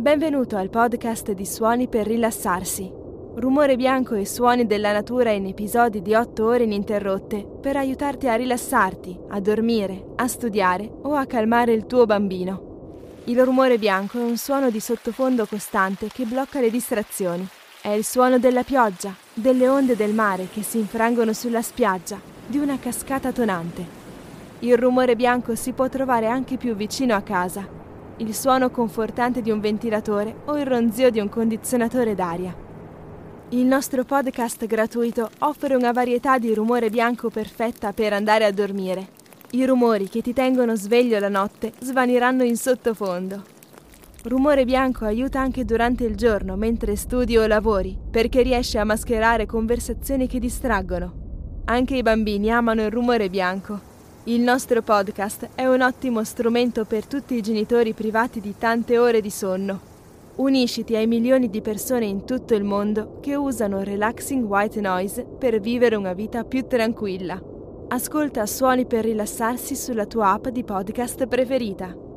Benvenuto al podcast di Suoni per rilassarsi. Rumore bianco e suoni della natura in episodi di 8 ore ininterrotte per aiutarti a rilassarti, a dormire, a studiare o a calmare il tuo bambino. Il rumore bianco è un suono di sottofondo costante che blocca le distrazioni. È il suono della pioggia, delle onde del mare che si infrangono sulla spiaggia, di una cascata tonante. Il rumore bianco si può trovare anche più vicino a casa il suono confortante di un ventilatore o il ronzio di un condizionatore d'aria. Il nostro podcast gratuito offre una varietà di rumore bianco perfetta per andare a dormire. I rumori che ti tengono sveglio la notte svaniranno in sottofondo. Rumore bianco aiuta anche durante il giorno mentre studi o lavori, perché riesce a mascherare conversazioni che distraggono. Anche i bambini amano il rumore bianco il nostro podcast è un ottimo strumento per tutti i genitori privati di tante ore di sonno. Unisciti ai milioni di persone in tutto il mondo che usano relaxing white noise per vivere una vita più tranquilla. Ascolta suoni per rilassarsi sulla tua app di podcast preferita.